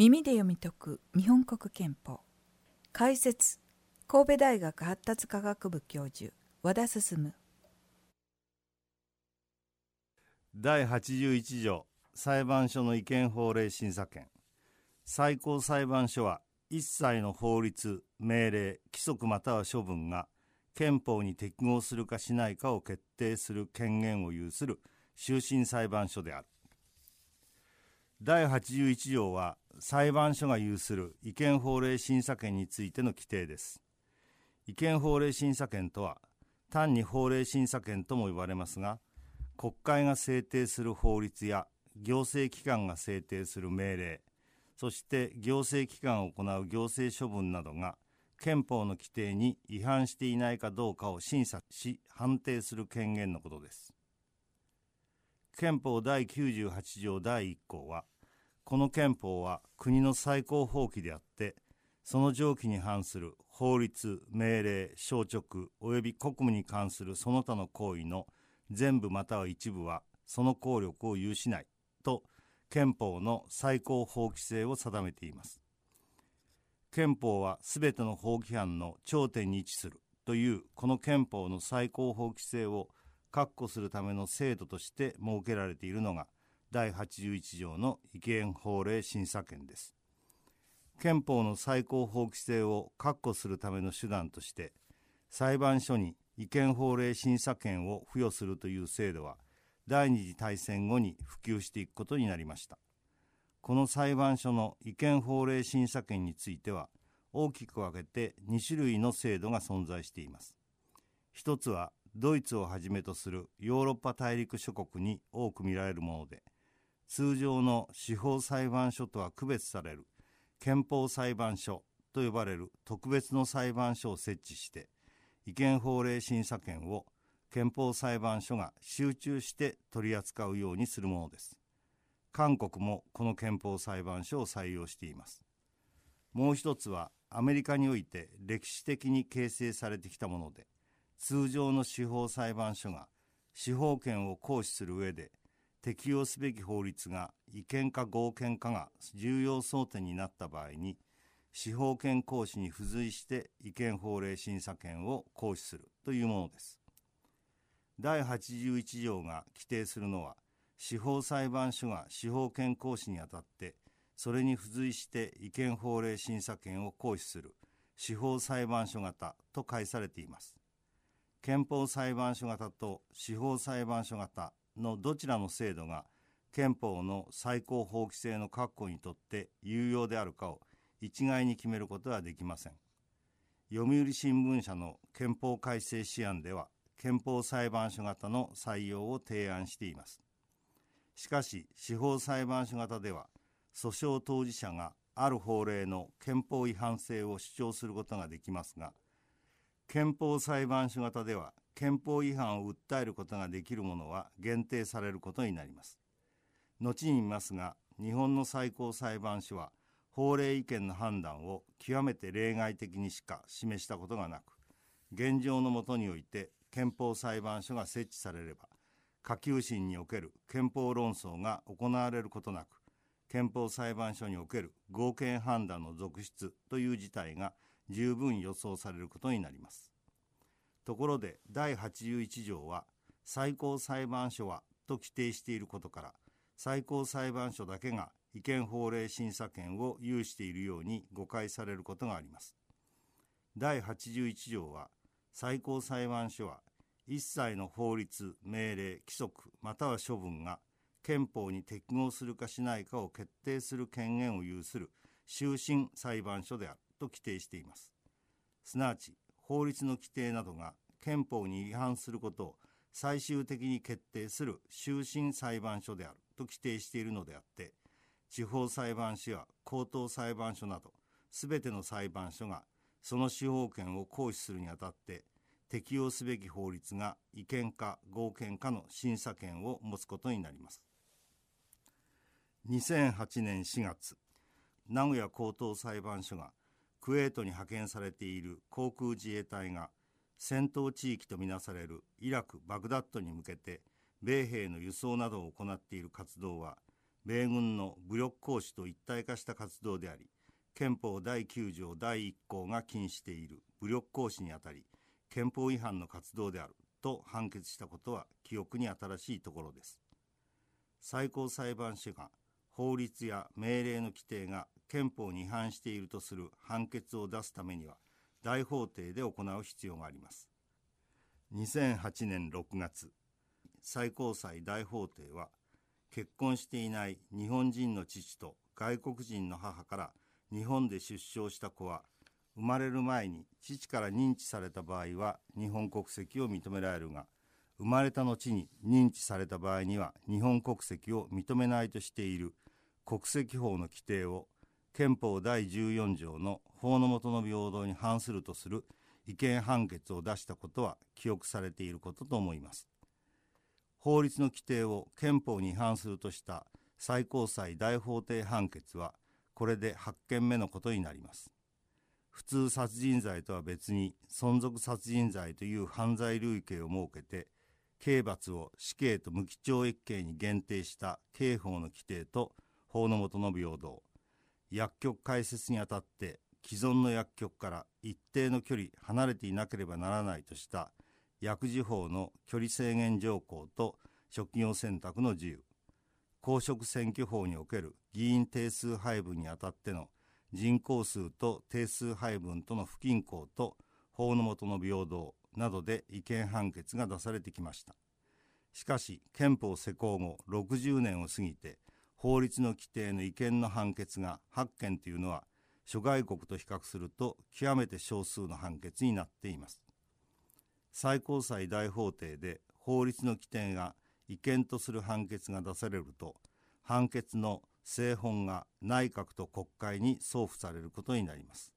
耳で読み解く日本国憲法。解説神戸大学発達科学部教授和田進。第81条裁判所の違憲法令審査権。最高裁判所は一切の法律命令規則または処分が憲法に適合するかしないかを決定する権限を有する終審裁判所である。第81条は裁判所が有する違憲法令審査権についての規定です。違憲法令審査権とは単に法令審査権とも呼ばれますが国会が制定する法律や行政機関が制定する命令そして行政機関を行う行政処分などが憲法の規定に違反していないかどうかを審査し判定する権限のことです。憲法第98条第1項はこの憲法は国の最高法規であってその上記に反する法律命令消直及び国務に関するその他の行為の全部または一部はその効力を有しないと憲法の最高法規制を定めています。憲法はすべての法規範の頂点に位置するというこの憲法の最高法規制を確保するための制度として設けられているのが第81条の違憲法令審査権です。憲法の最高法規制を確保するための手段として裁判所に違憲法令審査権を付与するという制度は第二次大戦後に普及していくことになりました。この裁判所の違憲法令審査権については大きく分けて2種類の制度が存在しています。一つはドイツをはじめとするヨーロッパ大陸諸国に多く見られるもので通常の司法裁判所とは区別される憲法裁判所と呼ばれる特別の裁判所を設置して違憲法令審査権を憲法裁判所が集中して取り扱うようにするものです。韓国もこの憲法裁判所を採用しています。もう一つはアメリカにおいて歴史的に形成されてきたもので通常の司法裁判所が司法権を行使する上で適用すべき法律が違憲か合憲かが重要争点になった場合に司法権行使に付随して違憲法令審査権を行使するというものです。第81条が規定するのは司法裁判所が司法権行使にあたってそれに付随して違憲法令審査権を行使する司法裁判所型と解されています。憲法裁判所型と司法裁判所型のどちらの制度が憲法の最高法規制の確保にとって有用であるかを一概に決めることはできません。読売新聞社の憲法改正試案では憲法裁判所型の採用を提案しています。しかし司法裁判所型では訴訟当事者がある法令の憲法違反性を主張することができますが憲法裁判所型では憲法違反を訴えることができるものは限定されることになります。後に見ますが日本の最高裁判所は法令違憲の判断を極めて例外的にしか示したことがなく現状のもとにおいて憲法裁判所が設置されれば下級審における憲法論争が行われることなく憲法裁判所における合憲判断の続出という事態が十分予想されることになります。ところで第81条は最高裁判所はと規定していることから最高裁判所だけが違憲法令審査権を有しているように誤解されることがあります。第81条は最高裁判所は一切の法律命令規則または処分が憲法に適合するかしないかを決定する権限を有する終審裁判所である。と規定しています。すなわち法律の規定などが憲法に違反することを最終的に決定する終審裁判所であると規定しているのであって地方裁判所や高等裁判所などすべての裁判所がその司法権を行使するにあたって適用すべき法律が違憲か合憲かの審査権を持つことになります。2008年4月名古屋高等裁判所がクウェートに派遣されている航空自衛隊が戦闘地域とみなされるイラク・バグダッドに向けて米兵の輸送などを行っている活動は米軍の武力行使と一体化した活動であり憲法第9条第1項が禁じている武力行使にあたり憲法違反の活動であると判決したことは記憶に新しいところです。最高裁判所が法律や命令の規定が憲法に違反しているとする判決を出すためには大法廷で行う必要があります。2008年6月最高裁大法廷は結婚していない日本人の父と外国人の母から日本で出生した子は生まれる前に父から認知された場合は日本国籍を認められるが生まれた後に認知された場合には日本国籍を認めないとしている国籍法の規定を憲法第14条の法の下の平等に反するとする違憲判決を出したことは記憶されていることと思います法律の規定を憲法に違反するとした最高裁大法廷判決はこれで8件目のことになります普通殺人罪とは別に存続殺人罪という犯罪類型を設けて刑罰を死刑と無期懲役刑に限定した刑法の規定と法の下の平等。薬局開設にあたって既存の薬局から一定の距離離れていなければならないとした薬事法の距離制限条項と職業選択の自由。公職選挙法における議員定数配分にあたっての人口数と定数配分との不均衡と法の下の平等。などで違憲判決が出されてきました。しかし憲法施行後60年を過ぎて法律の規定の違憲の判決が8件というのは諸外国と比較すると極めて少数の判決になっています。最高裁大法廷で法律の規定が違憲とする判決が出されると判決の正本が内閣と国会に送付されることになります。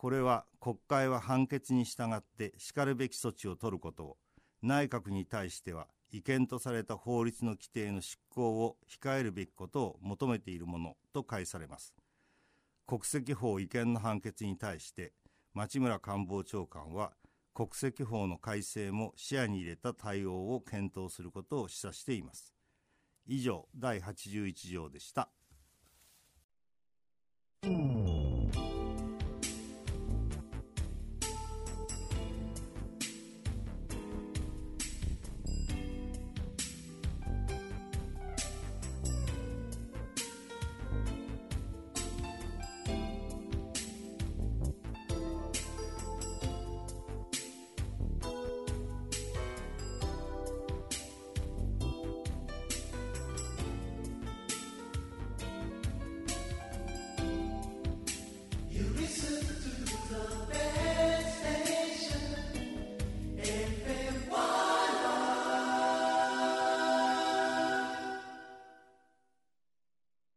これは国会は判決に従ってしかるべき措置を取ることを内閣に対しては違憲とされた法律の規定の執行を控えるべきことを求めているものと解されます。国籍法違憲の判決に対して町村官房長官は国籍法の改正も視野に入れた対応を検討することを示唆しています。以上第81条でした、